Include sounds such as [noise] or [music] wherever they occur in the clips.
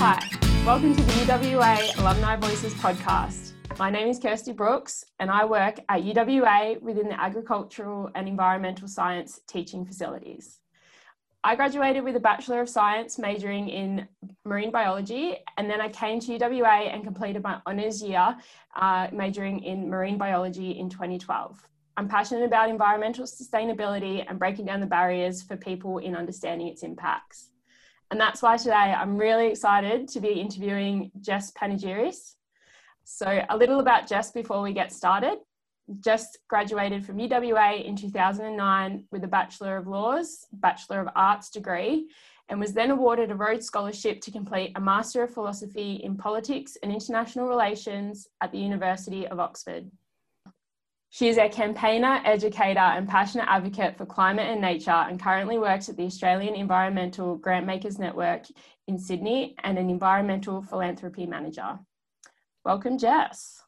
Hi, welcome to the UWA Alumni Voices podcast. My name is Kirsty Brooks, and I work at UWA within the Agricultural and Environmental Science teaching facilities. I graduated with a Bachelor of Science majoring in marine biology, and then I came to UWA and completed my honours year uh, majoring in marine biology in 2012. I'm passionate about environmental sustainability and breaking down the barriers for people in understanding its impacts. And that's why today I'm really excited to be interviewing Jess Panegyres. So, a little about Jess before we get started. Jess graduated from UWA in 2009 with a Bachelor of Laws, Bachelor of Arts degree, and was then awarded a Rhodes Scholarship to complete a Master of Philosophy in Politics and International Relations at the University of Oxford. She is a campaigner, educator, and passionate advocate for climate and nature, and currently works at the Australian Environmental Grantmakers Network in Sydney and an environmental philanthropy manager. Welcome, Jess.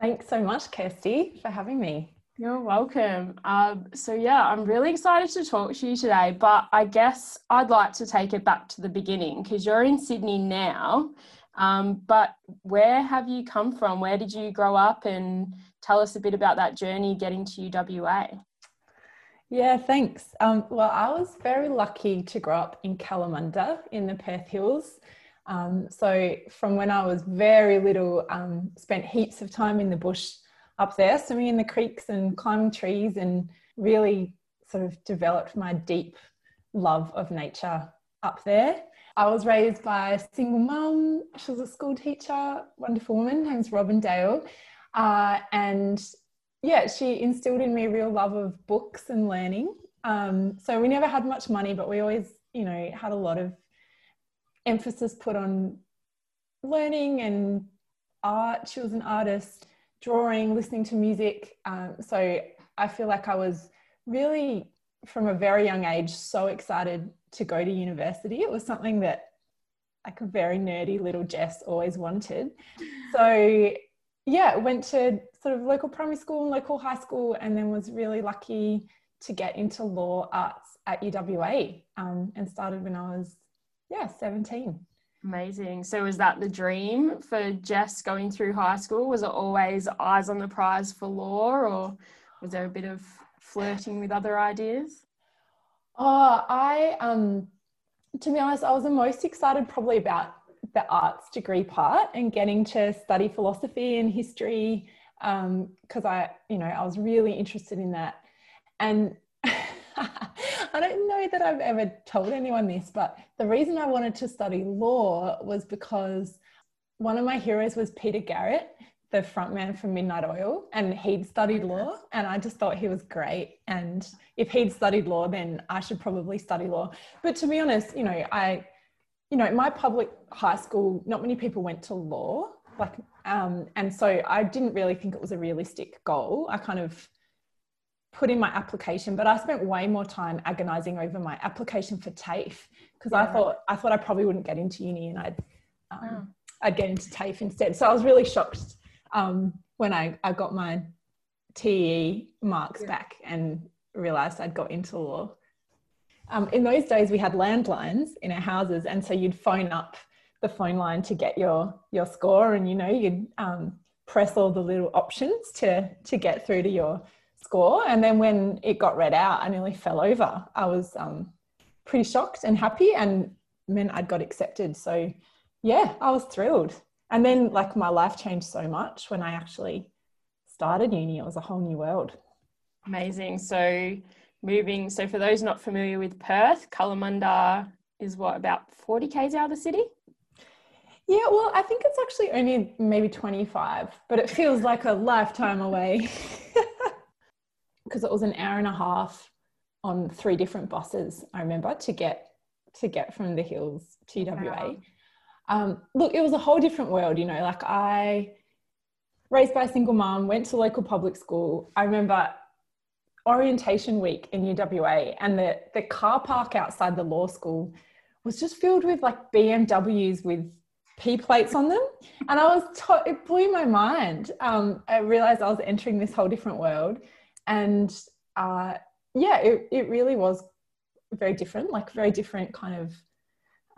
Thanks so much, Kirsty, for having me. You're welcome. Um, so, yeah, I'm really excited to talk to you today, but I guess I'd like to take it back to the beginning because you're in Sydney now. Um, but where have you come from? Where did you grow up? And tell us a bit about that journey getting to UWA. Yeah, thanks. Um, well, I was very lucky to grow up in Kalamunda in the Perth Hills. Um, so, from when I was very little, um, spent heaps of time in the bush up there, swimming in the creeks and climbing trees, and really sort of developed my deep love of nature up there. I was raised by a single mum. She was a school teacher, wonderful woman, named Robin Dale. Uh, and yeah, she instilled in me a real love of books and learning. Um, so we never had much money, but we always, you know, had a lot of emphasis put on learning and art. She was an artist, drawing, listening to music. Um, so I feel like I was really, from a very young age, so excited to go to university. It was something that like a very nerdy little Jess always wanted. So yeah, went to sort of local primary school and local high school, and then was really lucky to get into law arts at UWA um, and started when I was yeah 17. Amazing. So was that the dream for Jess going through high school? Was it always eyes on the prize for law, or was there a bit of flirting with other ideas? Oh, I um to be honest, I was the most excited probably about the arts degree part and getting to study philosophy and history because um, I, you know, I was really interested in that. And [laughs] I don't know that I've ever told anyone this, but the reason I wanted to study law was because one of my heroes was Peter Garrett, the frontman for Midnight Oil, and he'd studied law, and I just thought he was great. And if he'd studied law, then I should probably study law. But to be honest, you know, I, you know, my public high school, not many people went to law, like, um, and so I didn't really think it was a realistic goal. I kind of put in my application, but I spent way more time agonizing over my application for TAFE because yeah. I thought I thought I probably wouldn't get into uni, and I'd. Um. I'd get into TAFE instead. So I was really shocked um, when I, I got my TE marks yeah. back and realized I'd got into law. Um, in those days, we had landlines in our houses, and so you'd phone up the phone line to get your your score, and you know you'd um, press all the little options to to get through to your score. And then when it got read out, I nearly fell over. I was um, pretty shocked and happy, and meant I'd got accepted. So yeah, I was thrilled and then like my life changed so much when I actually started uni. It was a whole new world. Amazing. So moving. So for those not familiar with Perth, Kalamunda is what about forty k's out of the city. Yeah, well, I think it's actually only maybe 25, but it feels like a lifetime away [laughs] because it was an hour and a half on three different buses. I remember to get to get from the hills to WA. Wow um, look, it was a whole different world, you know, like I raised by a single mom, went to local public school. I remember orientation week in UWA and the, the car park outside the law school was just filled with like BMWs with P plates on them. And I was, to- it blew my mind. Um, I realized I was entering this whole different world. And uh, yeah, it, it really was very different, like very different kind of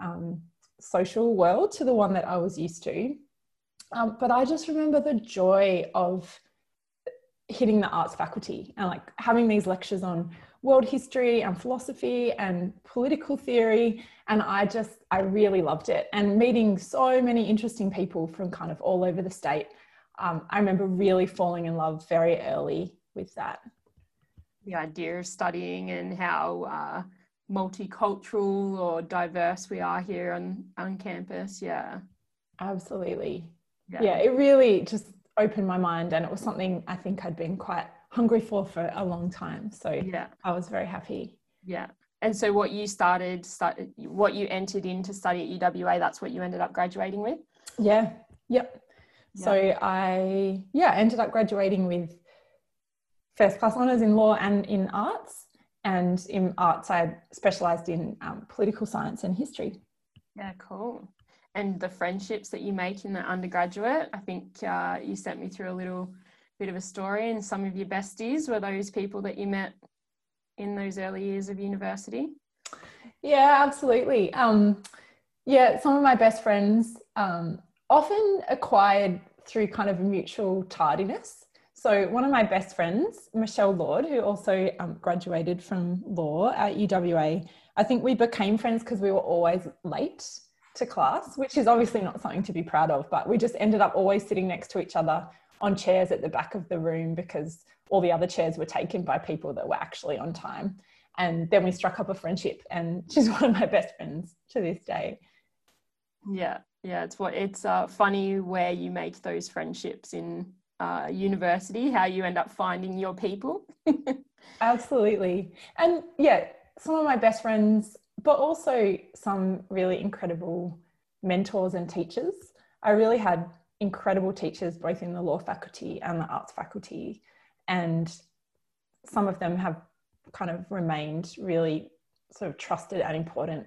um, social world to the one that I was used to. Um, but I just remember the joy of hitting the arts faculty and like having these lectures on world history and philosophy and political theory. And i just i really loved it. And meeting so many interesting people from kind of all over the state um, i remember really falling in love very early with that. The idea of studying and how uh, multicultural or diverse we are here on, on campus. Yeah. Absolutely. Yeah. yeah it really just opened my mind and it was something i think i'd been quite hungry for for a long time. So yeah, I was very happy. Yeah. And so what you started, started what you entered in to study at UWA, that's what you ended up graduating with? Yeah. Yep. Yeah. So I yeah, ended up graduating with first class honours in law and in arts. And in arts, I specialised in um, political science and history. Yeah, cool. And the friendships that you make in the undergraduate, I think uh, you sent me through a little bit of a story and some of your besties were those people that you met in those early years of university? Yeah, absolutely. Um, yeah, some of my best friends um, often acquired through kind of mutual tardiness. So, one of my best friends, Michelle Lord, who also um, graduated from law at UWA, I think we became friends because we were always late to class, which is obviously not something to be proud of, but we just ended up always sitting next to each other on chairs at the back of the room because all the other chairs were taken by people that were actually on time. And then we struck up a friendship, and [laughs] she's one of my best friends to this day. Yeah, yeah, it's what it's uh, funny where you make those friendships in uh, university, how you end up finding your people. [laughs] Absolutely, and yeah, some of my best friends, but also some really incredible mentors and teachers. I really had incredible teachers both in the law faculty and the arts faculty and some of them have kind of remained really sort of trusted and important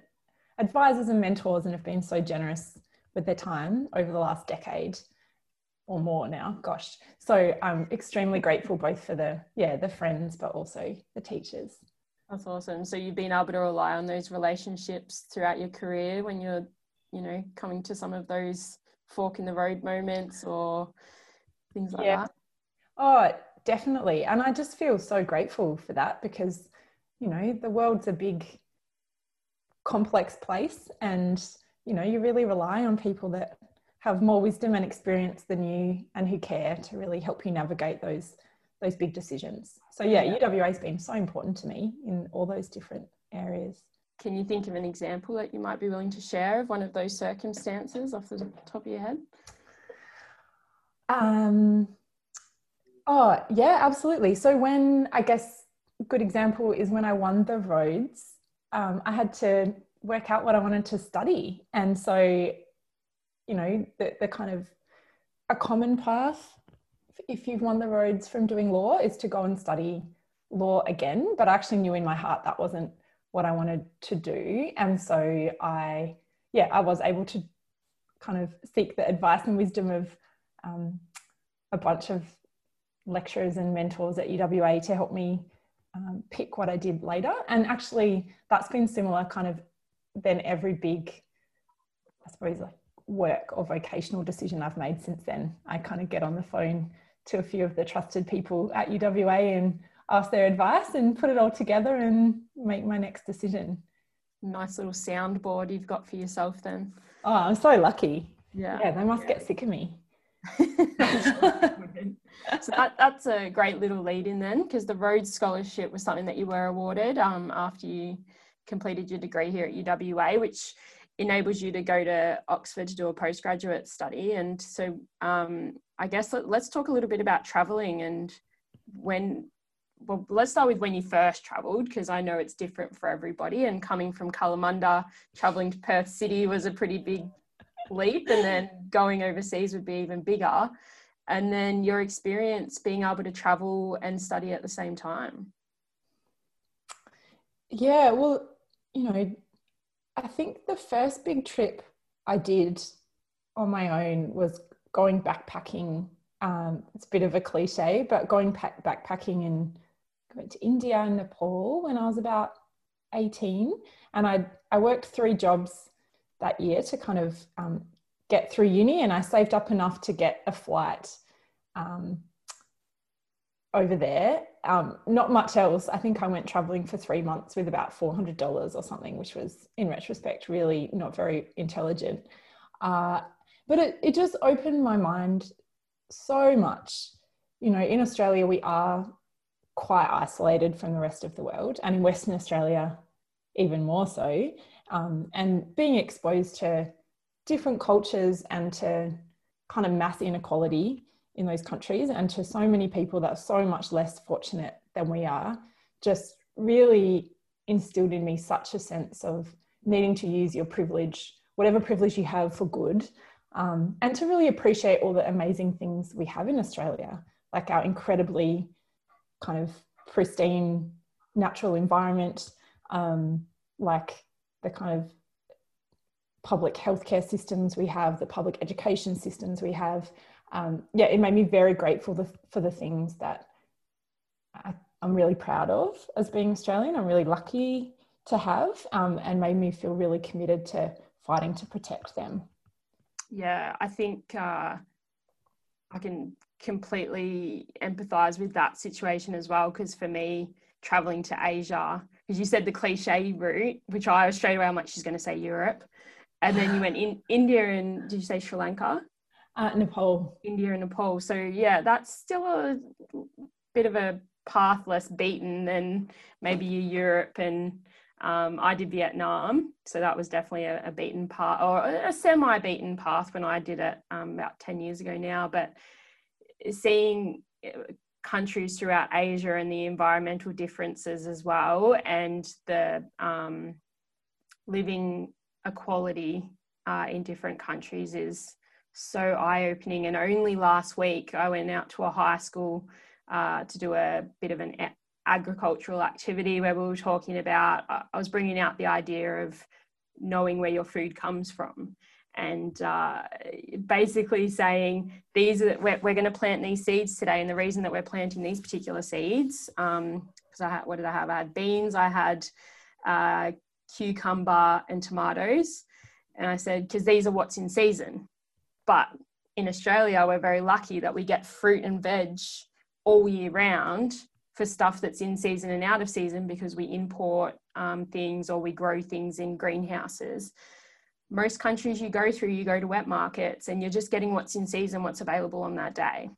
advisors and mentors and have been so generous with their time over the last decade or more now gosh so i'm extremely grateful both for the yeah the friends but also the teachers that's awesome so you've been able to rely on those relationships throughout your career when you're you know coming to some of those fork in the road moments or things like yeah. that? Oh, definitely. And I just feel so grateful for that because, you know, the world's a big, complex place. And, you know, you really rely on people that have more wisdom and experience than you and who care to really help you navigate those those big decisions. So yeah. UWA has been so important to me in all those different areas. Can you think of an example that you might be willing to share of one of those circumstances off the top of your head? Um, oh, yeah, absolutely. So, when I guess a good example is when I won the Rhodes, um, I had to work out what I wanted to study. And so, you know, the, the kind of a common path if you've won the Rhodes from doing law is to go and study law again. But I actually knew in my heart that wasn't what I wanted to do. And so I, yeah, I was able to kind of seek the advice and wisdom of um, a bunch of lecturers and mentors at UWA to help me um, pick what I did later. And actually, that's been similar kind of than every big, I suppose, like work or vocational decision I've made since then. I kind of get on the phone to a few of the trusted people at UWA and ask their advice and put it all together and make my next decision. Nice little soundboard you've got for yourself then. Oh, I'm so lucky. Yeah. Yeah, they must yeah. get sick of me. [laughs] so that, that's a great little lead in then because the Rhodes Scholarship was something that you were awarded um, after you completed your degree here at UWA, which enables you to go to Oxford to do a postgraduate study. And so um, I guess let, us talk a little bit about traveling and when well, let's start with when you first travelled because I know it's different for everybody. And coming from Kalamunda, travelling to Perth City was a pretty big leap, and then going overseas would be even bigger. And then your experience being able to travel and study at the same time. Yeah, well, you know, I think the first big trip I did on my own was going backpacking. Um, it's a bit of a cliche, but going backpacking in went to India and Nepal when I was about 18. And I, I worked three jobs that year to kind of um, get through uni, and I saved up enough to get a flight um, over there. Um, not much else. I think I went traveling for three months with about $400 or something, which was, in retrospect, really not very intelligent. Uh, but it, it just opened my mind so much. You know, in Australia, we are quite isolated from the rest of the world, and in Western Australia, even more so. Um, and being exposed to different cultures and to kind of mass inequality in those countries and to so many people that are so much less fortunate than we are just really instilled in me such a sense of needing to use your privilege whatever privilege you have for good um, and to really appreciate all the amazing things we have in australia like our incredibly kind of pristine natural environment um, like the kind of public healthcare systems we have the public education systems we have um, yeah, it made me very grateful the, for the things that I, am really proud of as being Australian. I'm really lucky to have um, and made me feel really committed to fighting to protect them. Yeah, I think uh, I can completely empathize with that situation as well. Because for me, traveling to Asia, because you said the cliche route, which I was straight away, I'm like, she's going to say Europe. And then you went in [sighs] India and did you say Sri Lanka? Uh, Nepal. India and Nepal. So yeah, that's still a bit of a path less beaten than maybe Europe and um, I did Vietnam, so that was definitely a, a beaten path or a semi-beaten path when I did it um, about ten years ago now. But seeing uh, countries throughout Asia and the environmental differences as well, and the um, living equality uh, in different countries is so eye opening. And only last week, I went out to a high school uh, to do a bit of an agricultural activity where we were talking about, I was bringing out the idea of knowing where your food comes from and uh, basically saying these are we're, we're going to plant these seeds today and the reason that we're planting these particular seeds because um, I had what did I have? I had beans I had uh, cucumber and tomatoes. And I said because these are what's in season. But in Australia, we're very lucky that we get fruit and veg all year round for stuff that's in season and out of season because we import um, things or we grow things in greenhouses. Most countries you go through, you go to wet markets and you're just getting what's in season, what's available on that day.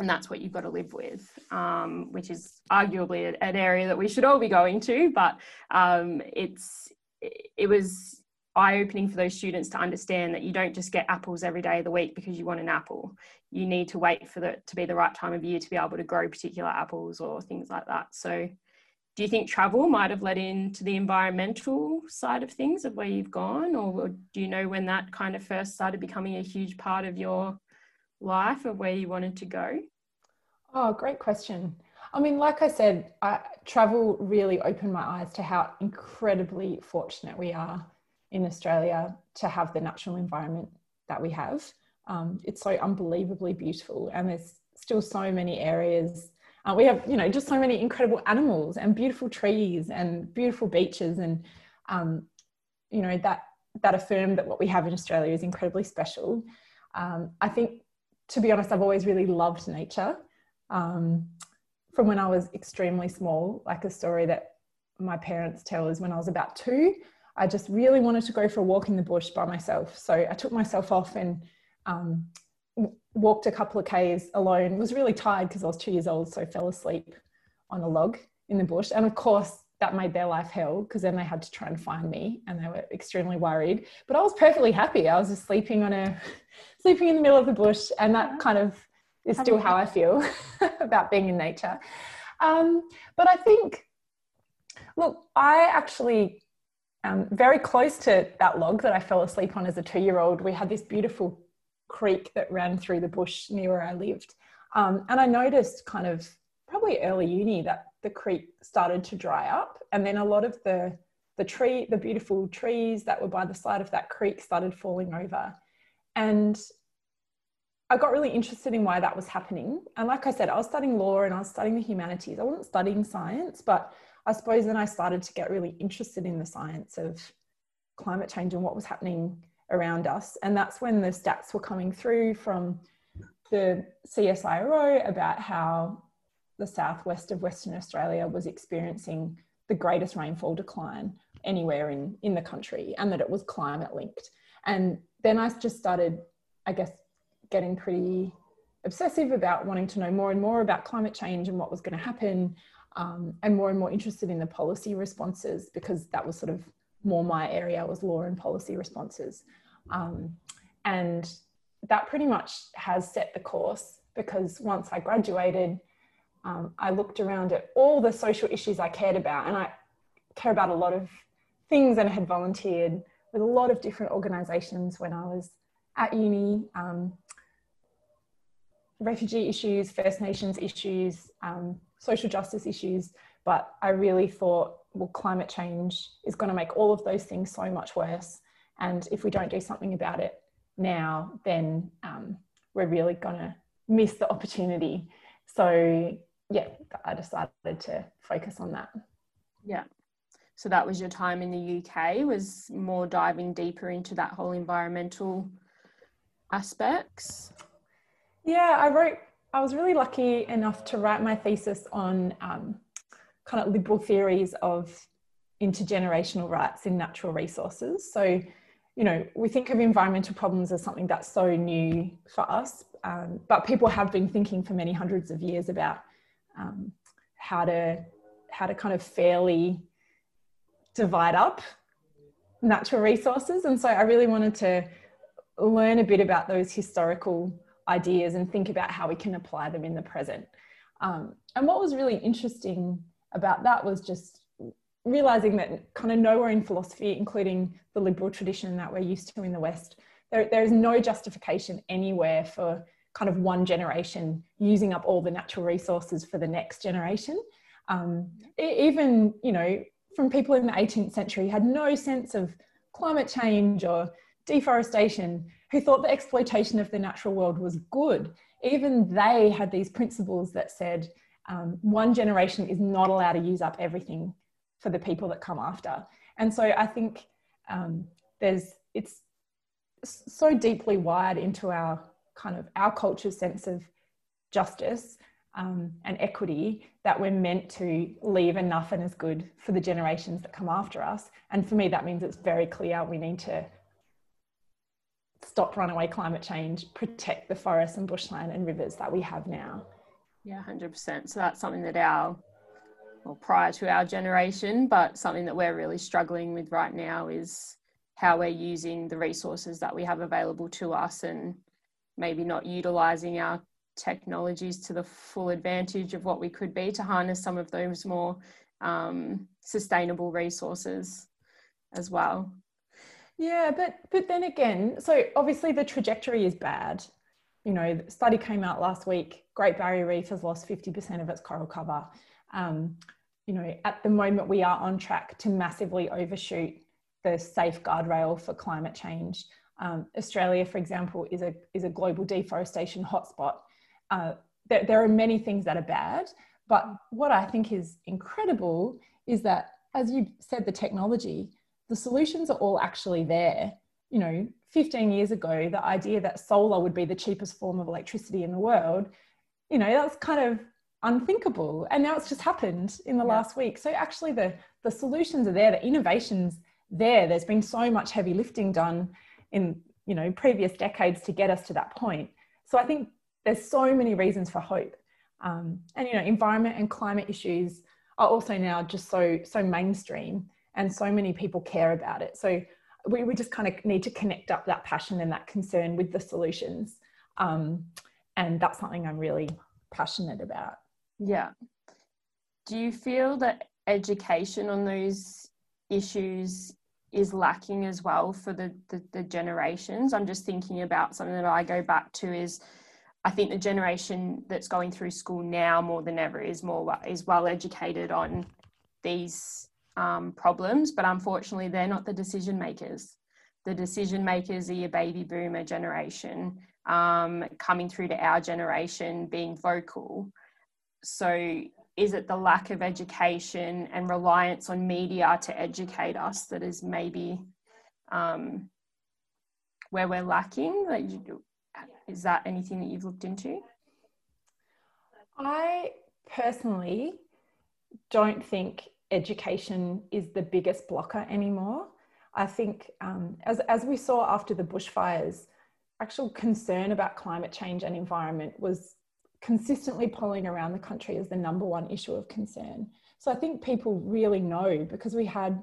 And that's what you've got to live with, um, which is arguably an area that we should all be going to. But um, it's it was eye opening for those students to understand that you don't just get apples every day of the week because you want an apple. You need to wait for the to be the right time of year to be able to grow particular apples or things like that. So do you think travel might have led into the environmental side of things of where you've gone or do you know when that kind of first started becoming a huge part of your life of where you wanted to go? Oh, great question. I mean, like I said, I, travel really opened my eyes to how incredibly fortunate we are in Australia to have the natural environment that we have. Um, it's so unbelievably beautiful, and there's still so many areas. Uh, we have, you know, just so many incredible animals and beautiful trees and beautiful beaches, and um, you know that that affirm that what we have in Australia is incredibly special. Um, I think, to be honest, I've always really loved nature. Um, from when I was extremely small, like a story that my parents tell is when I was about two, I just really wanted to go for a walk in the bush by myself. So I took myself off and um, walked a couple of Ks alone. Was really tired because I was two years old, so fell asleep on a log in the bush. And of course, that made their life hell because then they had to try and find me and they were extremely worried. But I was perfectly happy. I was just sleeping on a [laughs] sleeping in the middle of the bush, and that kind of is still how I feel [laughs] about being in nature. Um, but I think, look, I actually um, very close to that log that I fell asleep on as a two year old, we had this beautiful creek that ran through the bush near where I lived. Um, and I noticed kind of probably early uni that the creek started to dry up. And then a lot of the, the tree, the beautiful trees that were by the side of that creek started falling over. And I got really interested in why that was happening. And like I said, I was studying law and I was studying the humanities. I wasn't studying science, but I suppose then I started to get really interested in the science of climate change and what was happening around us. And that's when the stats were coming through from the CSIRO about how the southwest of Western Australia was experiencing the greatest rainfall decline anywhere in, in the country and that it was climate linked. And then I just started, I guess, getting pretty obsessive about wanting to know more and more about climate change and what was going to happen, um, and more and more interested in the policy responses because that was sort of more my area was law and policy responses. Um, and that pretty much has set the course because once I graduated, um, I looked around at all the social issues I cared about, and I care about a lot of things and had volunteered with a lot of different organisations when I was at uni. Um, refugee issues, First Nations issues, um, social justice issues, but I really thought, well, climate change is going to make all of those things so much worse. And if we don't do something about it now, then um, we're really going to miss the opportunity. So, yeah, I decided to focus on that. Yeah. So that was your time in the UK, was more diving deeper into that whole environmental aspects? Yeah, I wrote, I was really lucky enough to write my thesis on um, kind of liberal theories of intergenerational rights in natural resources. So, you know, we think of environmental problems as something that's so new for us, um, but people have been thinking for many hundreds of years about um, how to how to kind of fairly divide up natural resources. And so I really wanted to learn a bit about those historical ideas and think about how we can apply them in the present. Um, and what was really interesting about that was just realizing that kind of nowhere in philosophy, including the liberal tradition that we're used to in the West, there, there is no justification anywhere for kind of one generation using up all the natural resources for the next generation. Um, even, you know, from people in the 18th century had no sense of climate change or deforestation who thought the exploitation of the natural world was good. Even they had these principles that said um, one generation is not allowed to use up everything for the people that come after. And so I think um, there's it's so deeply wired into our kind of our culture's sense of justice um, and equity that we're meant to leave enough and as good for the generations that come after us. And for me, that means it's very clear we need to stop runaway climate change, protect the forests and bushland and rivers that we have now. Yeah, 100%. So that's something that our, well, prior to our generation, but something that we're really struggling with right now is how we're using the resources that we have available to us and maybe not utilizing our technologies to the full advantage of what we could be to harness some of those more um, sustainable resources as well. Yeah, but but then again, so obviously the trajectory is bad. You know, the study came out last week. Great Barrier Reef has lost 50% of its coral cover. Um, you know, at the moment we are on track to massively overshoot the safe guardrail for climate change. Um, Australia, for example, is a is a global deforestation hotspot. Uh, there, there are many things that are bad, but what I think is incredible is that, as you said, the technology the solutions are all actually there. You know, 15 years ago, the idea that solar would be the cheapest form of electricity in the world, you know, that's kind of unthinkable. And now it's just happened in the yeah. last week. So actually the, the solutions are there, the innovations there. There's been so much heavy lifting done in, you know, previous decades to get us to that point. So I think there's so many reasons for hope. Um, and you know, environment and climate issues are also now just so so mainstream and so many people care about it. So we, we just kind of need to connect up that passion and that concern with the solutions. Um, and that's something I'm really passionate about. Yeah. Do you feel that education on those issues is lacking as well for the, the, the generations? I'm just thinking about something that I go back to is I think the generation that's going through school now more than ever is more is well educated on these um, problems, but unfortunately, they're not the decision makers. The decision makers are your baby boomer generation um, coming through to our generation being vocal. So, is it the lack of education and reliance on media to educate us that is maybe um, where we're lacking? Like, is that anything that you've looked into? I personally don't think education is the biggest blocker anymore. I think, um, as, as we saw after the bushfires, actual concern about climate change and environment was consistently polling around the country as the number one issue of concern. So I think people really know because we had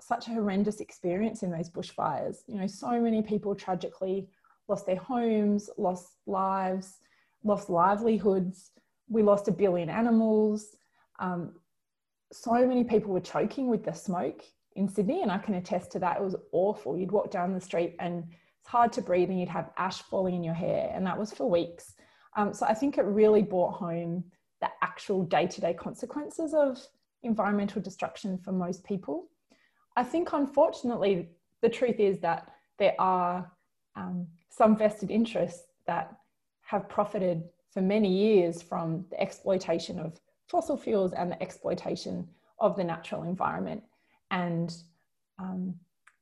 such a horrendous experience in those bushfires. You know, so many people tragically lost their homes, lost lives, lost livelihoods. We lost a billion animals. Um, so many people were choking with the smoke in Sydney, and I can attest to that. It was awful. You'd walk down the street and it's hard to breathe, and you'd have ash falling in your hair, and that was for weeks. Um, so I think it really brought home the actual day to day consequences of environmental destruction for most people. I think, unfortunately, the truth is that there are um, some vested interests that have profited for many years from the exploitation of fossil fuels and the exploitation of the natural environment. And um,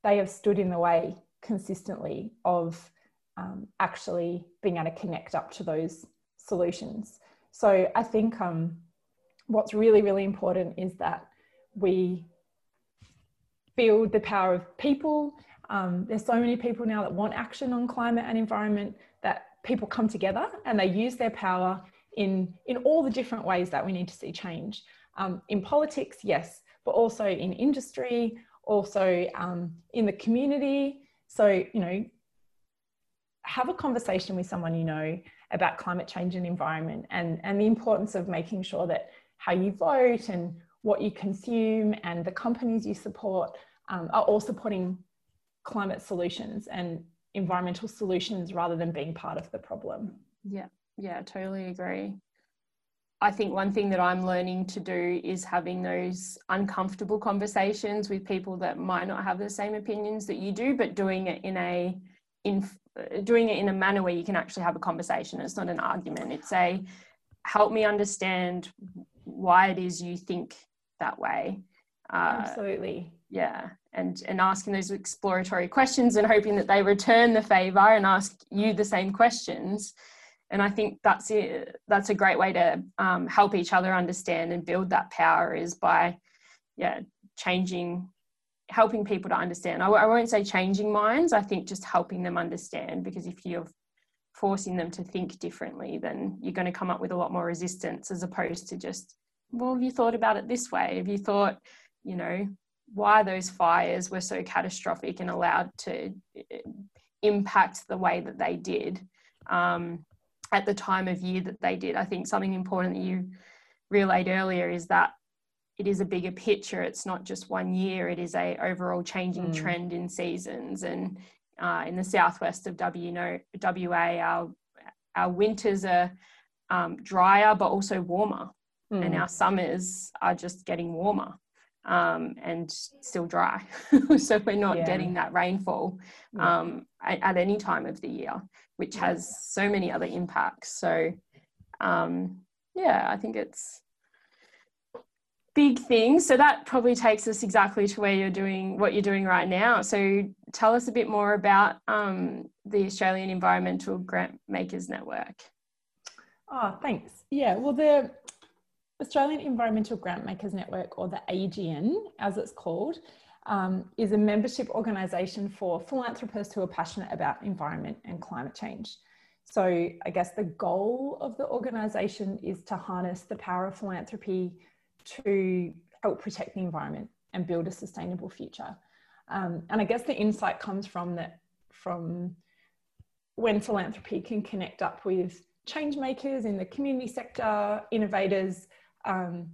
they have stood in the way consistently of um, actually being able to connect up to those solutions. So I think um, what's really, really important is that we build the power of people. Um, there's so many people now that want action on climate and environment that people come together and they use their power in, in all the different ways that we need to see change. Um, in politics, yes, but also in industry, also um, in the community. So, you know, have a conversation with someone you know about climate change and environment and, and the importance of making sure that how you vote and what you consume and the companies you support um, are all supporting climate solutions and environmental solutions rather than being part of the problem. Yeah, yeah, totally agree. I think one thing that I'm learning to do is having those uncomfortable conversations with people that might not have the same opinions that you do, but doing it in a in doing it in a manner where you can actually have a conversation. It's not an argument. It's a help me understand why it is you think that way. Uh, Absolutely. Yeah, and and asking those exploratory questions and hoping that they return the favor and ask you the same questions and i think that's it that's a great way to um, help each other understand and build that power is by yeah changing helping people to understand I, I won't say changing minds i think just helping them understand because if you're forcing them to think differently then you're going to come up with a lot more resistance as opposed to just well have you thought about it this way have you thought you know why those fires were so catastrophic and allowed to uh, impact the way that they did um, at the time of year that they did. I think something important that you relayed earlier is that it is a bigger picture. It's not just one year. It is a overall changing mm. trend in seasons. And uh, in the southwest of w, know, WA, our our winters are um, drier but also warmer, mm. and our summers are just getting warmer um, and still dry. [laughs] so we're not yeah. getting that rainfall um, at, at, any time of the year, which has so many other impacts. So um, yeah, I think it's big things. So that probably takes us exactly to where you're doing what you're doing right now. So tell us a bit more about um, the Australian Environmental Grantmakers Network. Oh, thanks. Yeah, well, the Australian Environmental Grantmakers Network, or the AEGN as it's called, um, is a membership organisation for philanthropists who are passionate about environment and climate change. So, I guess the goal of the organisation is to harness the power of philanthropy to help protect the environment and build a sustainable future. Um, and I guess the insight comes from that from when philanthropy can connect up with change makers in the community sector, innovators, um,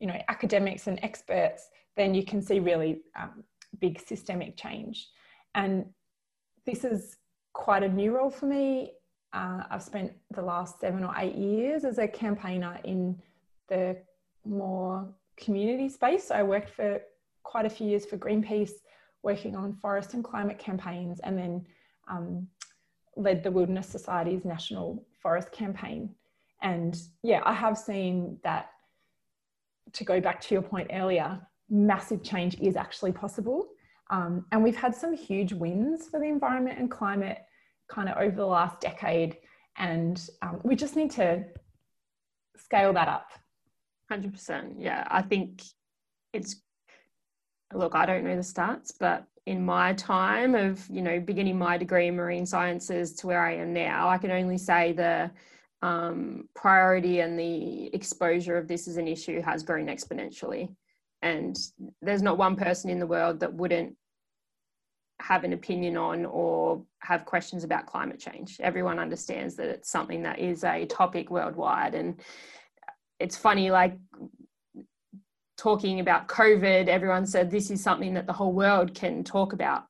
you know, academics and experts, then you can see really um, big systemic change. And this is quite a new role for me. Uh, I've spent the last seven or eight years as a campaigner in the more community space. I worked for quite a few years for Greenpeace, working on forest and climate campaigns, and then um, led the Wilderness Society's National Forest Campaign. And yeah, I have seen that to go back to your point earlier, massive change is actually possible. Um, and we've had some huge wins for the environment and climate kind of over the last decade. And um, we just need to scale that up. 100%. Yeah. I think it's, look, I don't know the stats, but in my time of, you know, beginning my degree in marine sciences to where I am now, I can only say the um, priority and the exposure of this as an issue has grown exponentially. And there's not one person in the world that wouldn't have an opinion on or have questions about climate change. Everyone understands that it's something that is a topic worldwide. And it's funny, like talking about COVID, everyone said this is something that the whole world can talk about.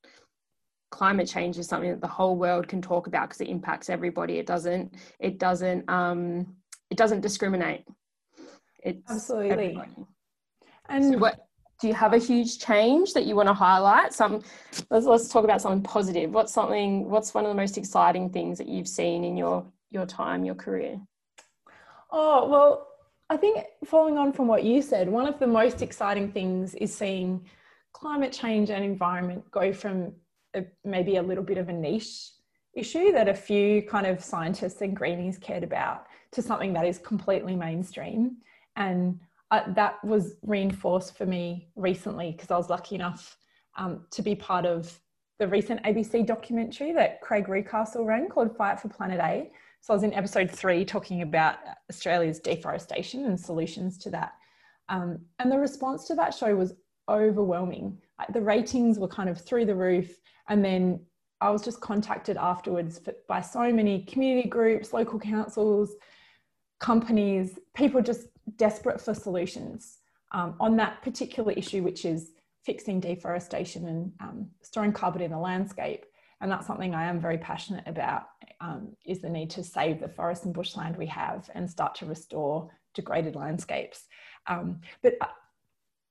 Climate change is something that the whole world can talk about because it impacts everybody. It doesn't, it doesn't, um, it doesn't discriminate. It's absolutely. Everybody. And so what do you have a huge change that you want to highlight? Some let's let's talk about something positive. What's something what's one of the most exciting things that you've seen in your your time, your career? Oh, well, I think following on from what you said, one of the most exciting things is seeing climate change and environment go from a, maybe a little bit of a niche issue that a few kind of scientists and greenies cared about to something that is completely mainstream. And uh, that was reinforced for me recently because I was lucky enough um, to be part of the recent ABC documentary that Craig Reucassel ran called Fight for Planet A. So I was in episode three talking about Australia's deforestation and solutions to that. Um, and the response to that show was overwhelming. Like the ratings were kind of through the roof. And then I was just contacted afterwards by so many community groups, local councils, companies, people just desperate for solutions um, on that particular issue, which is fixing deforestation and um, storing carbon in the landscape. And that's something I am very passionate about, um, is the need to save the forest and bushland we have and start to restore degraded landscapes. Um, but uh,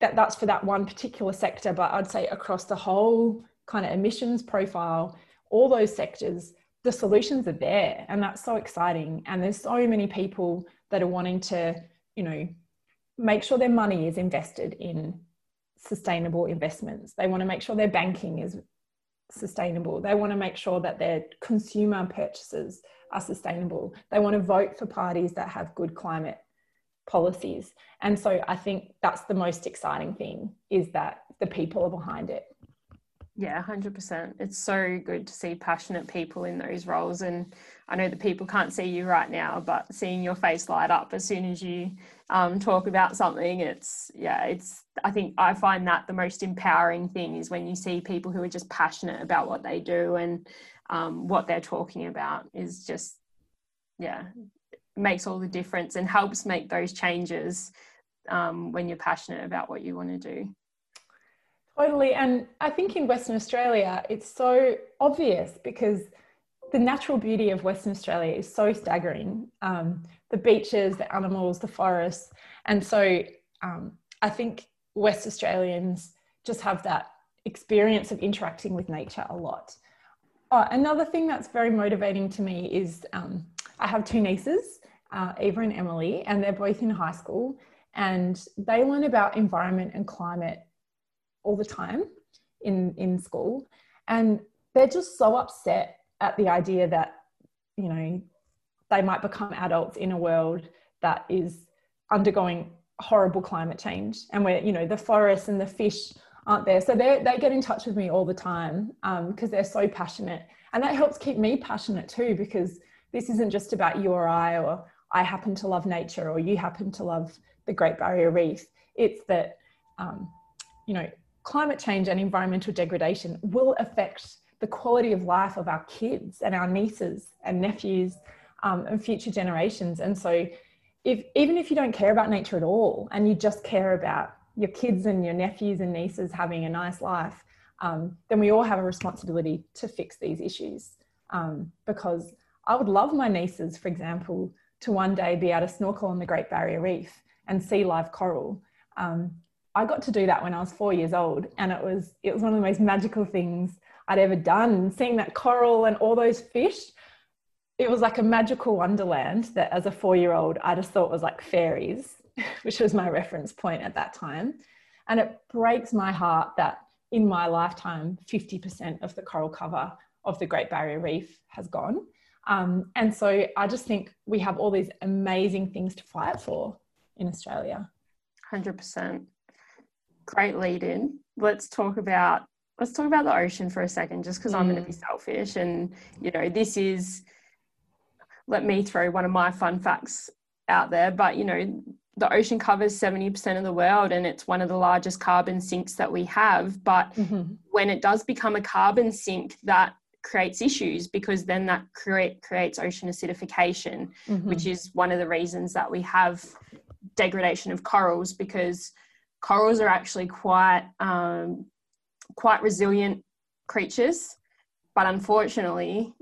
that, that's for that one particular sector, but I'd say across the whole kind of emissions profile, all those sectors, the solutions are there and that's so exciting. And there's so many people that are wanting to you know, make sure their money is invested in sustainable investments. They want to make sure their banking is sustainable. They want to make sure that their consumer purchases are sustainable. They want to vote for parties that have good climate policies. And so I think that's the most exciting thing is that the people are behind it. Yeah, 100%. It's so good to see passionate people in those roles. And I know the people can't see you right now, but seeing your face light up as soon as you um, talk about something, it's, yeah, it's, I think I find that the most empowering thing is when you see people who are just passionate about what they do and um, what they're talking about is just, yeah, makes all the difference and helps make those changes um, when you're passionate about what you want to do. Totally. And I think in Western Australia, it's so obvious because the natural beauty of Western Australia is so staggering. Um, the beaches, the animals, the forests. And so um, I think West Australians just have that experience of interacting with nature a lot. Oh, another thing that's very motivating to me is um, I have two nieces, uh, Eva and Emily, and they're both in high school. And they learn about environment and climate all the time in, in school. And they're just so upset at the idea that, you know, they might become adults in a world that is undergoing horrible climate change and where, you know, the forests and the fish aren't there. So they they get in touch with me all the time because um, they're so passionate. And that helps keep me passionate too, because this isn't just about you or I, or I happen to love nature, or you happen to love the Great Barrier Reef. It's that, um, you know, climate change and environmental degradation will affect the quality of life of our kids and our nieces and nephews um, and future generations. And so, if even if you don't care about nature at all and you just care about your kids and your nephews and nieces having a nice life, um, then we all have a responsibility to fix these issues. Um, because I would love my nieces, for example, to one day be able to snorkel on the Great Barrier Reef and see live coral. Um, I got to do that when I was four years old, and it was it was one of the most magical things I'd ever done. Seeing that coral and all those fish, it was like a magical wonderland that, as a four year old, I just thought was like fairies, [laughs] which was my reference point at that time. And it breaks my heart that in my lifetime, 50% of the coral cover of the Great Barrier Reef has gone. Um, and so I just think we have all these amazing things to fight for in Australia. 100%. Great lead in. Let's talk about let's talk about the ocean for a second just because mm. I'm going to be selfish and you know this is let me throw one of my fun facts out there but you know the ocean covers 70% of the world and it's one of the largest carbon sinks that we have but mm-hmm. when it does become a carbon sink that creates issues because then that create, creates ocean acidification mm-hmm. which is one of the reasons that we have degradation of corals because corals are actually quite um, quite resilient creatures but unfortunately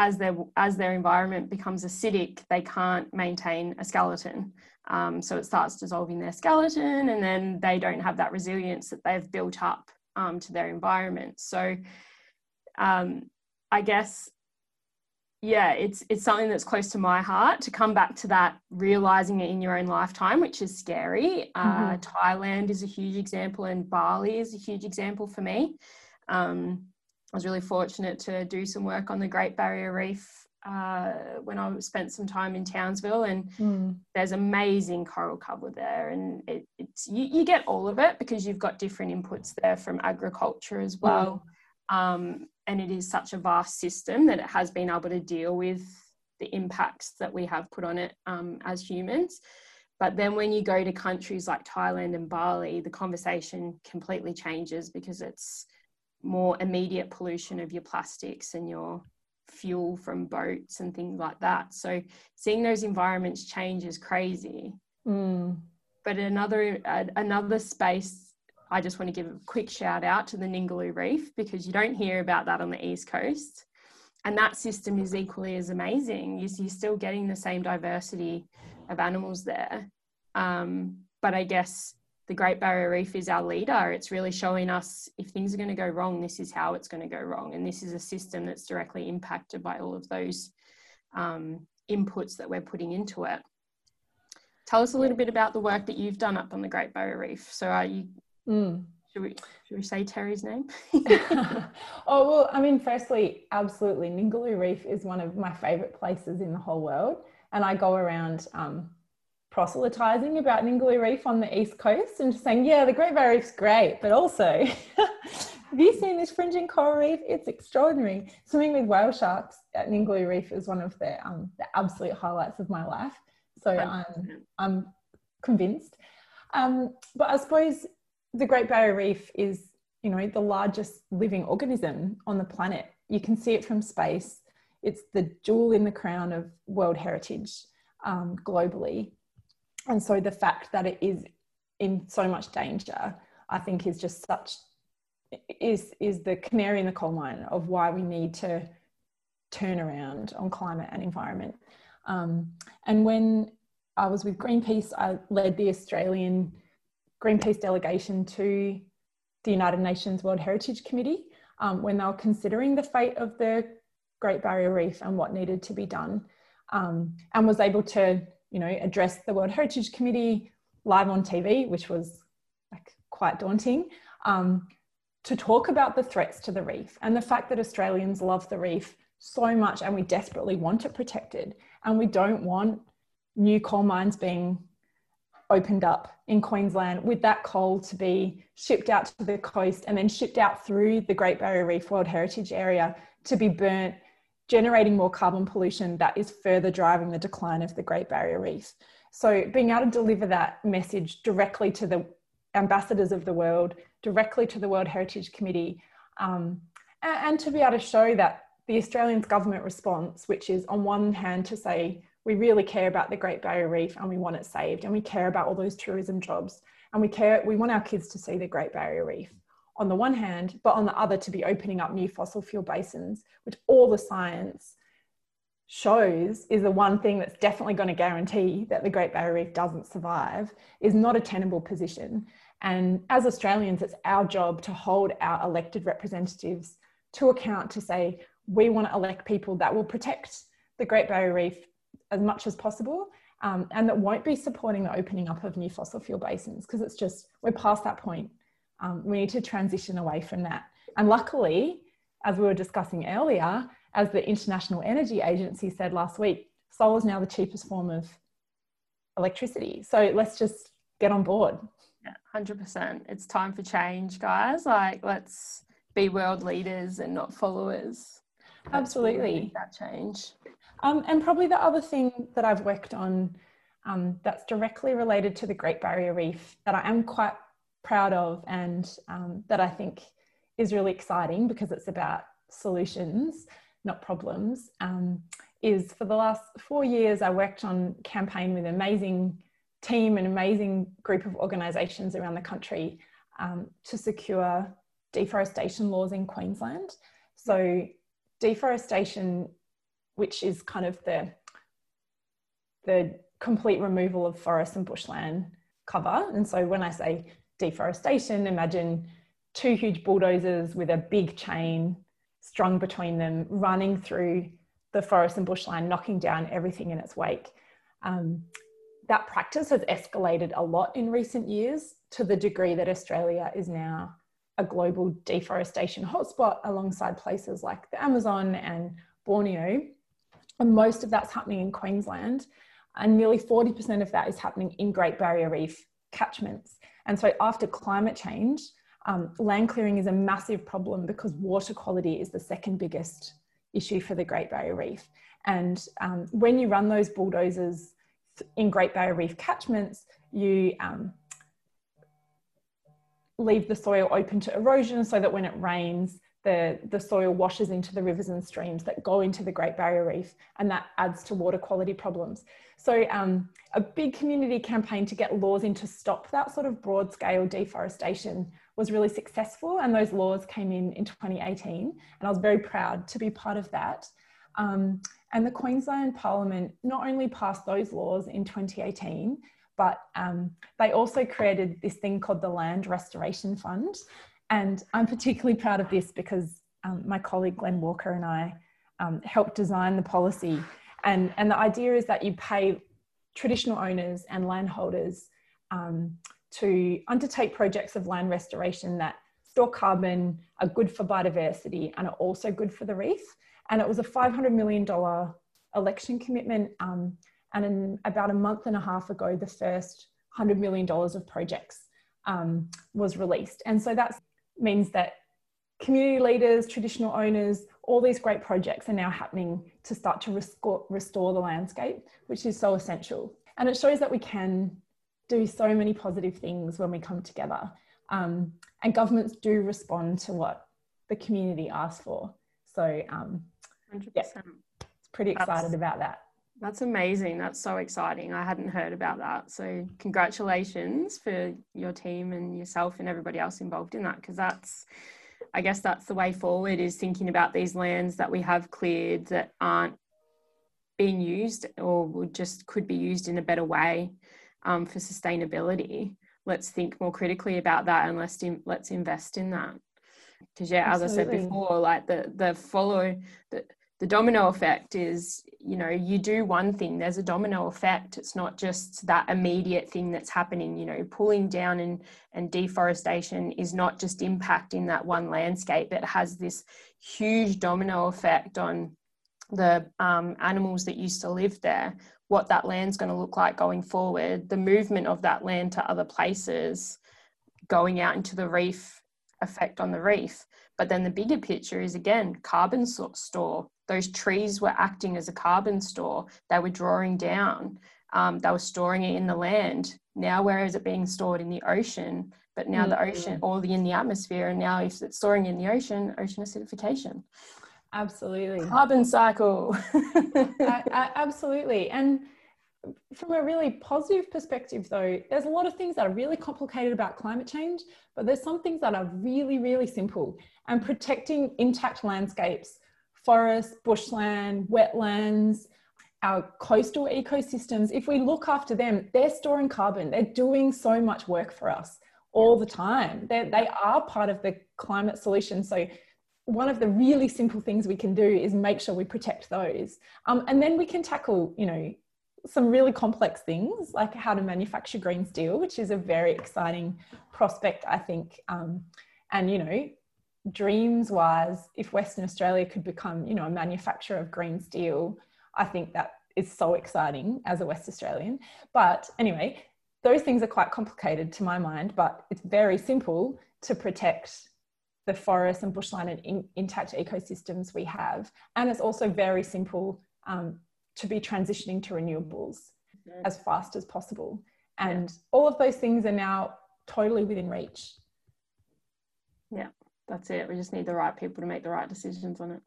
as their as their environment becomes acidic they can't maintain a skeleton. Um, so it starts dissolving their skeleton and then they don't have that resilience that they've built up um, to their environment. So um, i guess yeah it's it's something that's close to my heart to come back to that realizing it in your own lifetime which is scary uh, mm-hmm. thailand is a huge example and bali is a huge example for me um, i was really fortunate to do some work on the great barrier reef uh, when I spent some time in Townsville, and mm. there's amazing coral cover there, and it, it's you, you, get all of it because you've got different inputs there from agriculture as well, mm. Um, and it is such a vast system that it has been able to deal with the impacts that we have put on it um, as humans. But then when you go to countries like Thailand and Bali, the conversation completely changes because it's more immediate pollution of your plastics and your fuel from boats and things like that. So seeing those environments change is crazy. Mm. But another uh, another space, I just want to give a quick shout out to the Ningaloo Reef because you don't hear about that on the east coast, and that system is equally as amazing. You're, still getting the same diversity of animals there, um, but I guess the Great Barrier Reef is our leader. It's really showing us if things are going to go wrong, this is how it's going to go wrong. And this is a system that's directly impacted by all of those um, inputs that we're putting into it. Tell us a little bit about the work that you've done up on the Great Barrier Reef. So, are you? Mm. Should we, should we say Terry's name? [laughs] [laughs] oh, well, I mean, firstly, absolutely. Ningaloo Reef is one of my favourite places in the whole world. And I go around um, proselytizing about Ningaloo Reef on the east coast and just saying, yeah, the Great Barrier Reef's great, but also, [laughs] have you seen this fringing coral reef? It's extraordinary. Swimming with whale sharks at Ningaloo Reef is one of the, um, the absolute highlights of my life. So I'm, I'm convinced. Um, but I suppose the Great Barrier Reef is, you know, the largest living organism on the planet. You can see it from space. It's the jewel in the crown of World Heritage um, globally and so the fact that it is in so much danger i think is just such is is the canary in the coal mine of why we need to turn around on climate and environment um, and when i was with greenpeace i led the australian greenpeace delegation to the united nations world heritage committee um, when they were considering the fate of the great barrier reef and what needed to be done um, and was able to you know, address the World Heritage Committee live on TV, which was like quite daunting, um, to talk about the threats to the reef and the fact that Australians love the reef so much and we desperately want it protected. And we don't want new coal mines being opened up in Queensland with that coal to be shipped out to the coast and then shipped out through the Great Barrier Reef World Heritage Area to be burnt generating more carbon pollution that is further driving the decline of the Great Barrier Reef. So, being able to deliver that message directly to the ambassadors of the world, directly to the World Heritage Committee, um, and, and to be able to show that the Australian government response, which is on one hand to say, we really care about the Great Barrier Reef and we want it saved, and we care about all those tourism jobs, and we care, we want our kids to see the Great Barrier Reef on the one hand, but on the other to be opening up new fossil fuel basins, which all the science shows is the one thing that's definitely going to guarantee that the Great Barrier Reef doesn't survive, is not a tenable position. And as Australians, it's our job to hold our elected representatives to account to say, we want to elect people that will protect the Great Barrier Reef as much as possible um, and that won't be supporting the opening up of new fossil fuel basins because it's just, we're past that point Um, we need to transition away from that. And luckily, as we were discussing earlier, as the International Energy Agency said last week, solar is now the cheapest form of electricity. So let's just get on board. Yeah, 100%. It's time for change, guys. Like, let's be world leaders and not followers. Absolutely. That change. Um, and probably the other thing that I've worked on um, that's directly related to the Great Barrier Reef that I am quite proud of and um, that I think is really exciting because it's about solutions, not problems, um, is for the last four years, I worked on campaign with an amazing team, an amazing group of organisations around the country um, to secure deforestation laws in Queensland. So deforestation, which is kind of the the complete removal of forest and bushland cover. And so when I say deforestation, imagine two huge bulldozers with a big chain strung between them running through the forest and bushland, knocking down everything in its wake. Um, that practice has escalated a lot in recent years to the degree that Australia is now a global deforestation hotspot alongside places like the Amazon and Borneo. And most of that's happening in Queensland. And nearly 40% of that is happening in Great Barrier Reef catchments. And so, after climate change, um, land clearing is a massive problem because water quality is the second biggest issue for the Great Barrier Reef. And um, when you run those bulldozers in Great Barrier Reef catchments, you um, leave the soil open to erosion so that when it rains, the, the soil washes into the rivers and streams that go into the Great Barrier Reef, and that adds to water quality problems. So, um, a big community campaign to get laws in to stop that sort of broad scale deforestation was really successful, and those laws came in in 2018, and I was very proud to be part of that. Um, and the Queensland Parliament not only passed those laws in 2018, but um, they also created this thing called the Land Restoration Fund. And I'm particularly proud of this because um, my colleague Glenn Walker and I um, helped design the policy. And, and the idea is that you pay traditional owners and landholders um, to undertake projects of land restoration that store carbon, are good for biodiversity, and are also good for the reef. And it was a $500 million election commitment. Um, and in about a month and a half ago, the first $100 million of projects um, was released. And so that means that community leaders, traditional owners, all these great projects are now happening to start to restore, restore the landscape, which is so essential. And it shows that we can do so many positive things when we come together. Um, and governments do respond to what the community asks for. So, um, 100%. Yeah, it's pretty excited about that. That's amazing. That's so exciting. I hadn't heard about that. So, congratulations for your team and yourself and everybody else involved in that because that's I guess that's the way forward is thinking about these lands that we have cleared that aren't being used or would just could be used in a better way um, for sustainability. Let's think more critically about that and let's let's invest in that. Because yeah, as I said before, like the the follow the the domino effect is you know you do one thing there's a domino effect it's not just that immediate thing that's happening you know pulling down and and deforestation is not just impacting that one landscape it has this huge domino effect on the um, animals that used to live there what that land's going to look like going forward, the movement of that land to other places, going out into the reef, effect on the reef. But then the bigger picture is again carbon store. Those trees were acting as a carbon store. They were drawing down. Um, they were storing it in the land. Now, where is it being stored in the ocean? But now mm-hmm. the ocean, or the in the atmosphere, and now if it's storing in the ocean, ocean acidification. Absolutely. Carbon cycle. [laughs] I, I, absolutely. And from a really positive perspective, though, there's a lot of things that are really complicated about climate change, but there's some things that are really, really simple. And protecting intact landscapes, forests, bushland, wetlands, our coastal ecosystems, if we look after them, they're storing carbon. They're doing so much work for us all the time. They're, they are part of the climate solution. So one of the really simple things we can do is make sure we protect those. Um, and then we can tackle, you know, some really complex things like how to manufacture green steel, which is a very exciting prospect, I think. Um, and, you know, dreams wise, if Western Australia could become, you know, a manufacturer of green steel, I think that is so exciting as a West Australian. But anyway, those things are quite complicated to my mind, but it's very simple to protect the forest and bushland and in, intact ecosystems we have. And it's also very simple um, to be transitioning to renewables mm-hmm. as fast as possible. And yeah. all of those things are now totally within reach. Yeah, that's it. We just need the right people to make the right decisions on it.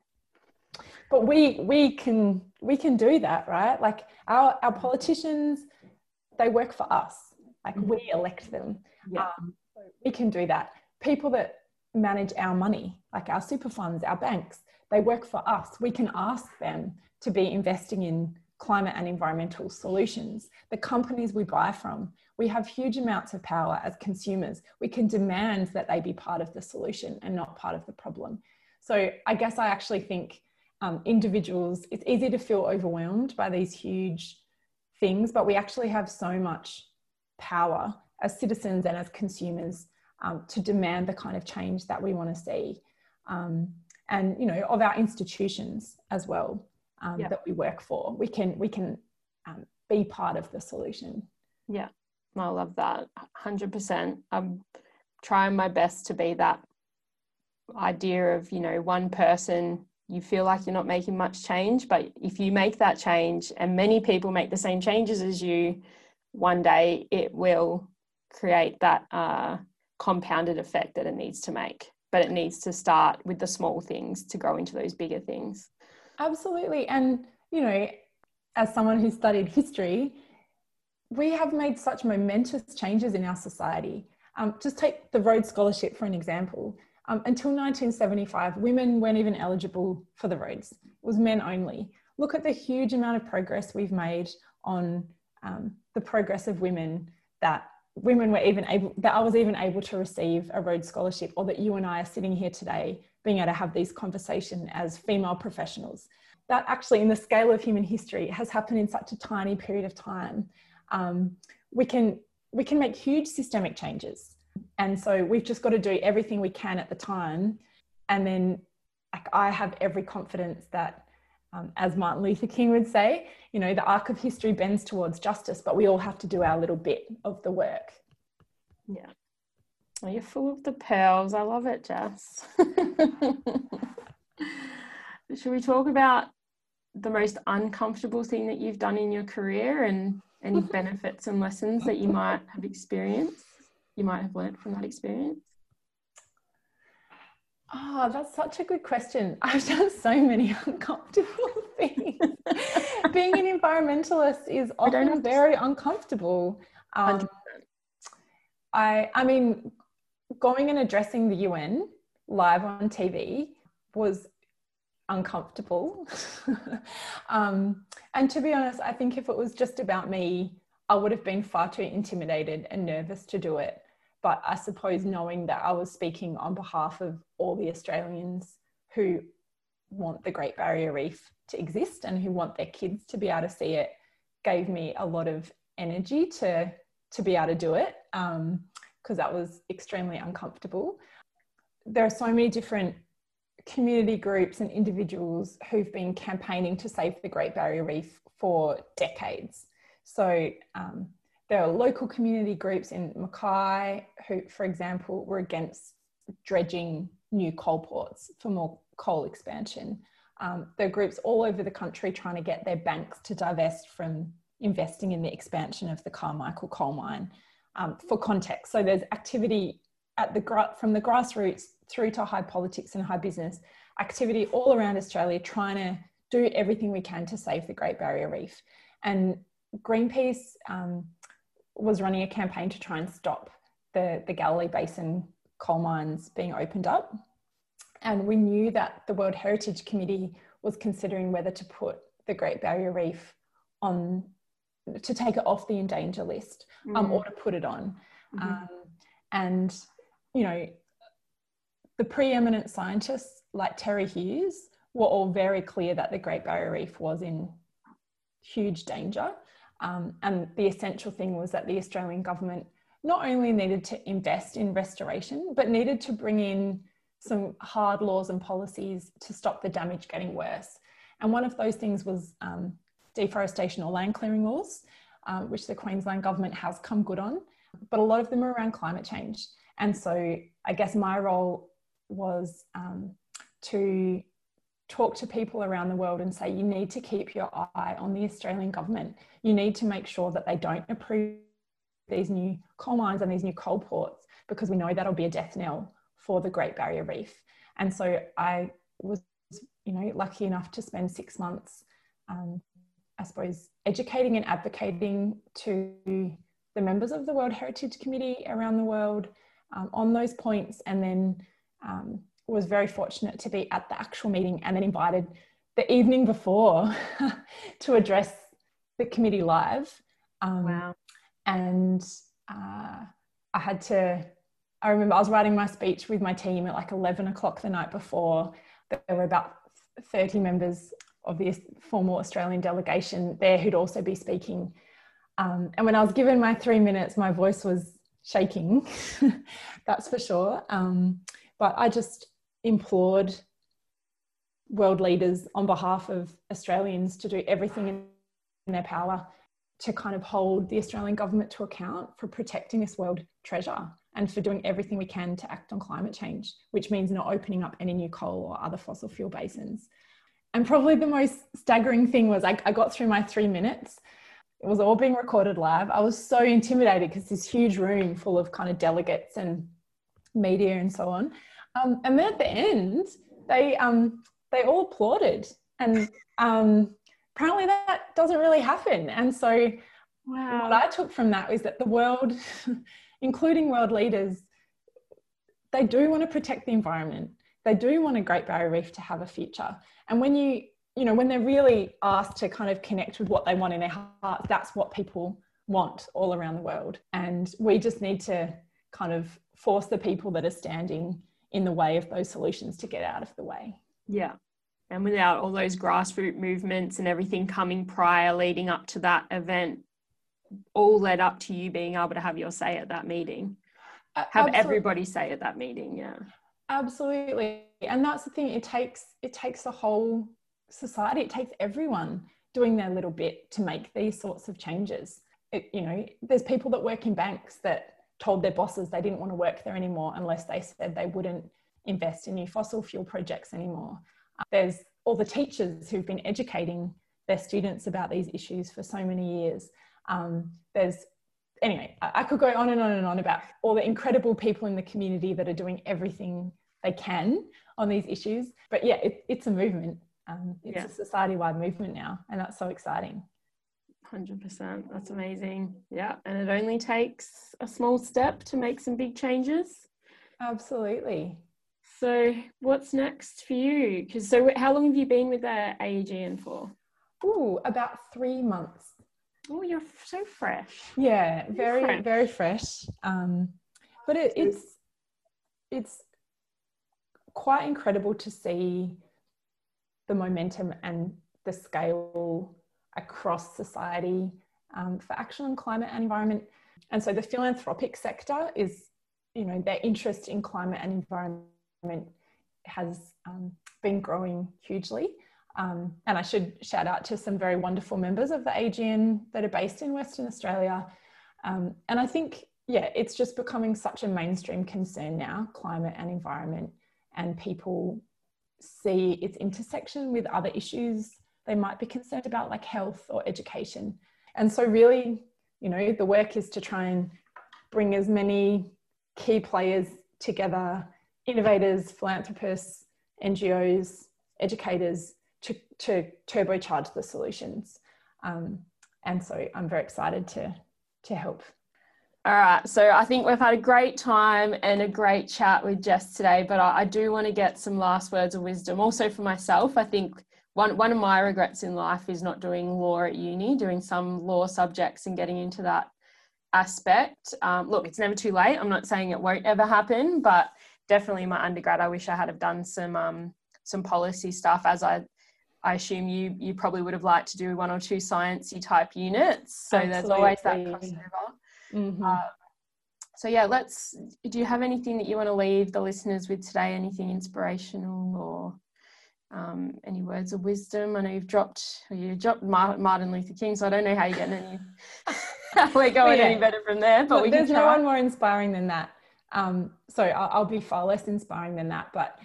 But we we can we can do that, right? Like our our politicians, they work for us. Like mm-hmm. we elect them. Yeah. Um, we can do that. People that manage our money, like our super funds, our banks, they work for us. We can ask them to be investing in climate and environmental solutions. The companies we buy from, we have huge amounts of power as consumers. We can demand that they be part of the solution and not part of the problem. So I guess I actually think um, individuals, it's easy to feel overwhelmed by these huge things, but we actually have so much power as citizens and as consumers um, to demand the kind of change that we want to see. Um, and you know of our institutions as well um, yeah. that we work for. We can we can um, be part of the solution. Yeah, I love that. Hundred percent. I'm trying my best to be that idea of you know one person. You feel like you're not making much change, but if you make that change and many people make the same changes as you, one day it will create that uh, compounded effect that it needs to make. But it needs to start with the small things to grow into those bigger things. Absolutely. And, you know, as someone who studied history, we have made such momentous changes in our society. Um, just take the Rhodes Scholarship for an example. Um, until 1975, women weren't even eligible for the Rhodes, it was men only. Look at the huge amount of progress we've made on um, the progress of women that women were even able, that I was even able to receive a Rhodes Scholarship, or that you and I are sitting here today being able to have these conversations as female professionals. That actually, in the scale of human history, has happened in such a tiny period of time. Um, we can we can make huge systemic changes, and so we've just got to do everything we can at the time, and then like I have every confidence that, um, as Martin Luther King would say, you know, the arc of history bends towards justice, but we all have to do our little bit of the work. Yeah. Well, you're full of the pearls. I love it, Jess. [laughs] Should we talk about the most uncomfortable thing that you've done in your career and any benefits and lessons that you might have experienced, you might have learned from that experience? Oh, that's such a good question. [laughs] I've done so many [laughs] uncomfortable [laughs] things. Being an environmentalist is often very uncomfortable. Um, I, I mean, going and addressing the UN live on TV was uncomfortable. [laughs] um, and to be honest, I think if it was just about me, I would have been far too intimidated and nervous to do it. But I suppose knowing that I was speaking on behalf of all the Australians who want the Great Barrier Reef to exist and who want their kids to be able to see it gave me a lot of energy to to be able to do it. Um, because that was extremely uncomfortable. There are so many different community groups and individuals who've been campaigning to save the Great Barrier Reef for decades. So um, there are local community groups in Mackay who, for example, were against dredging new coal ports for more coal expansion. Um, there are groups all over the country trying to get their banks to divest from investing in the expansion of the Carmichael coal mine um, for context. So there's activity at the from the grassroots through to high politics and high business, activity all around Australia trying to do everything we can to save the Great Barrier Reef. And Greenpeace um, was running a campaign to try and stop the, the Galilee Basin coal mines being opened up. And we knew that the World Heritage Committee was considering whether to put the Great Barrier Reef on to take it off the endanger list um, mm. or to put it on. Mm-hmm. Um, and, you know, the preeminent scientists like Terry Hughes were all very clear that the Great Barrier Reef was in huge danger. Um, and the essential thing was that the Australian government not only needed to invest in restoration, but needed to bring in some hard laws and policies to stop the damage getting worse. And one of those things was um, deforestation or land clearing laws, uh, which the Queensland government has come good on, but a lot of them are around climate change. And so I guess my role was um, to talk to people around the world and say, you need to keep your eye on the Australian government. You need to make sure that they don't approve these new coal mines and these new coal ports because we know that'll be a death knell for the Great Barrier Reef. And so I was, you know, lucky enough to spend six months, um, I suppose, educating and advocating to the members of the World Heritage Committee around the world um, on those points, and then um, was very fortunate to be at the actual meeting and then invited the evening before [laughs] to address the committee live. Um, wow. And uh, I had to, I remember I was writing my speech with my team at like 11 o'clock the night before. There were about 30 members of the formal Australian delegation there who'd also be speaking. Um, and when I was given my three minutes, my voice was shaking, [laughs] that's for sure. Um, but I just implored world leaders on behalf of Australians to do everything in their power to kind of hold the Australian government to account for protecting this world treasure and for doing everything we can to act on climate change, which means not opening up any new coal or other fossil fuel basins. And probably the most staggering thing was I, I got through my three minutes. It was all being recorded live. I was so intimidated because this huge room full of kind of delegates and media and so on. Um, and then at the end, they um, they all applauded, and um, apparently that doesn't really happen. And so, wow. what I took from that was that the world, [laughs] including world leaders, they do want to protect the environment. They do want a Great Barrier Reef to have a future. And when you you know when they're really asked to kind of connect with what they want in their heart, that's what people want all around the world. And we just need to kind of force the people that are standing in the way of those solutions to get out of the way. Yeah. And without all those grassroots movements and everything coming prior leading up to that event, all led up to you being able to have your say at that meeting. Have Absolutely. everybody say at that meeting, yeah. Absolutely. And that's the thing, it takes it takes the whole society, it takes everyone doing their little bit to make these sorts of changes. It, you know, there's people that work in banks that told their bosses they didn't want to work there anymore unless they said they wouldn't invest in new fossil fuel projects anymore. Uh, there's all the teachers who've been educating their students about these issues for so many years. Um, there's anyway, I could go on and on and on about all the incredible people in the community that are doing everything they can on these issues. But yeah, it, it's a movement. Um, it's yeah. a society-wide movement now, and that's so exciting. 100%. That's amazing. Yeah. And it only takes a small step to make some big changes. Absolutely. So, what's next for you? Because, so how long have you been with the AEGN for? Oh, about three months. Oh, you're so fresh. Yeah, very, fresh. very fresh. Um, but it, it's, it's quite incredible to see the momentum and the scale across society um, for action on climate and environment. And so the philanthropic sector is, you know, their interest in climate and environment has um, been growing hugely. Um, and I should shout out to some very wonderful members of the AEGN that are based in Western Australia. Um, and I think, yeah, it's just becoming such a mainstream concern now, climate and environment, and people see its intersection with other issues they might be concerned about like health or education. And so really, you know, the work is to try and bring as many key players together, innovators, philanthropists, NGOs, educators to, to turbocharge the solutions. Um, and so I'm very excited to, to help all right, so I think we've had a great time and a great chat with Jess today, but I, I, do want to get some last words of wisdom also for myself. I think one, one of my regrets in life is not doing law at uni, doing some law subjects and getting into that aspect. Um, look, it's never too late. I'm not saying it won't ever happen, but definitely my undergrad, I wish I had have done some um, some policy stuff as I I assume you you probably would have liked to do one or two sciencey type units. So Absolutely. there's always that crossover. Mm-hmm. Uh, so yeah, let's. Do you have anything that you want to leave the listeners with today? Anything inspirational or um, any words of wisdom? I know you've dropped you dropped Martin Luther King, so I don't know how you're getting any. [laughs] we're going yeah. any better from there, but, but there's no one more inspiring than that. Um, so I'll, I'll be far less inspiring than that, but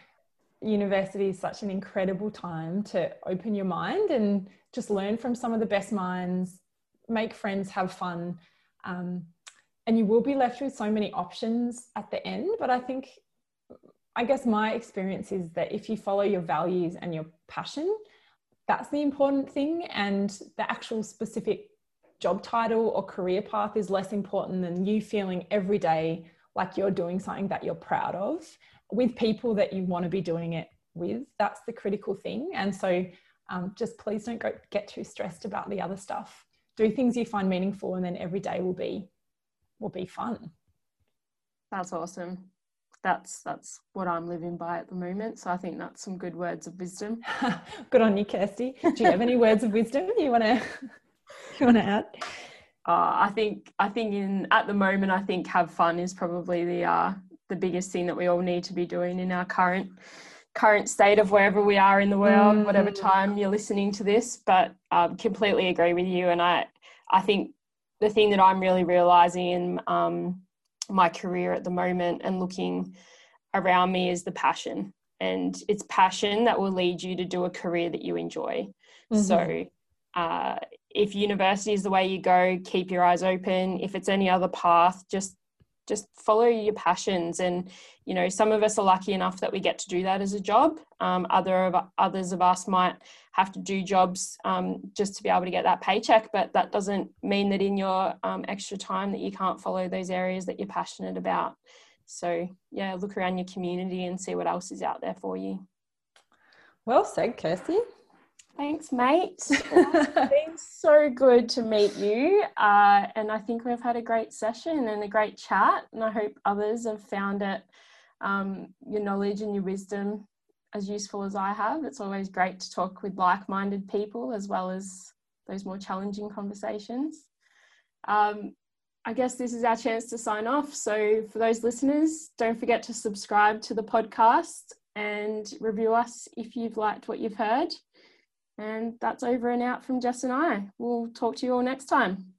university is such an incredible time to open your mind and just learn from some of the best minds, make friends, have fun. Um, and you will be left with so many options at the end. But I think, I guess my experience is that if you follow your values and your passion, that's the important thing. And the actual specific job title or career path is less important than you feeling every day like you're doing something that you're proud of with people that you want to be doing it with. That's the critical thing. And so um, just please don't go, get too stressed about the other stuff. Do things you find meaningful, and then every day will be will be fun. That's awesome. That's that's what I'm living by at the moment. So I think that's some good words of wisdom. [laughs] good on you, Kirsty. Do you have any words of wisdom you want to you want to add? Uh, I think I think in at the moment I think have fun is probably the uh, the biggest thing that we all need to be doing in our current current state of wherever we are in the world, mm. whatever time you're listening to this. But um, completely agree with you, and I I think the thing that I'm really realizing in um, my career at the moment and looking around me is the passion, and it's passion that will lead you to do a career that you enjoy. Mm-hmm. So. Uh, if university is the way you go, keep your eyes open. If it's any other path, just just follow your passions. And you know some of us are lucky enough that we get to do that as a job. Um, other of others of us might have to do jobs um, just to be able to get that paycheck but that doesn't mean that in your um, extra time that you can't follow those areas that you're passionate about. So yeah look around your community and see what else is out there for you. Well said kirsty Thanks, mate. [laughs] it's been so good to meet you. Uh, and I think we've had a great session and a great chat. And I hope others have found it, um, your knowledge and your wisdom, as useful as I have. It's always great to talk with like minded people as well as those more challenging conversations. Um, I guess this is our chance to sign off. So, for those listeners, don't forget to subscribe to the podcast and review us if you've liked what you've heard. And that's over and out from Jess and I. We'll talk to you all next time.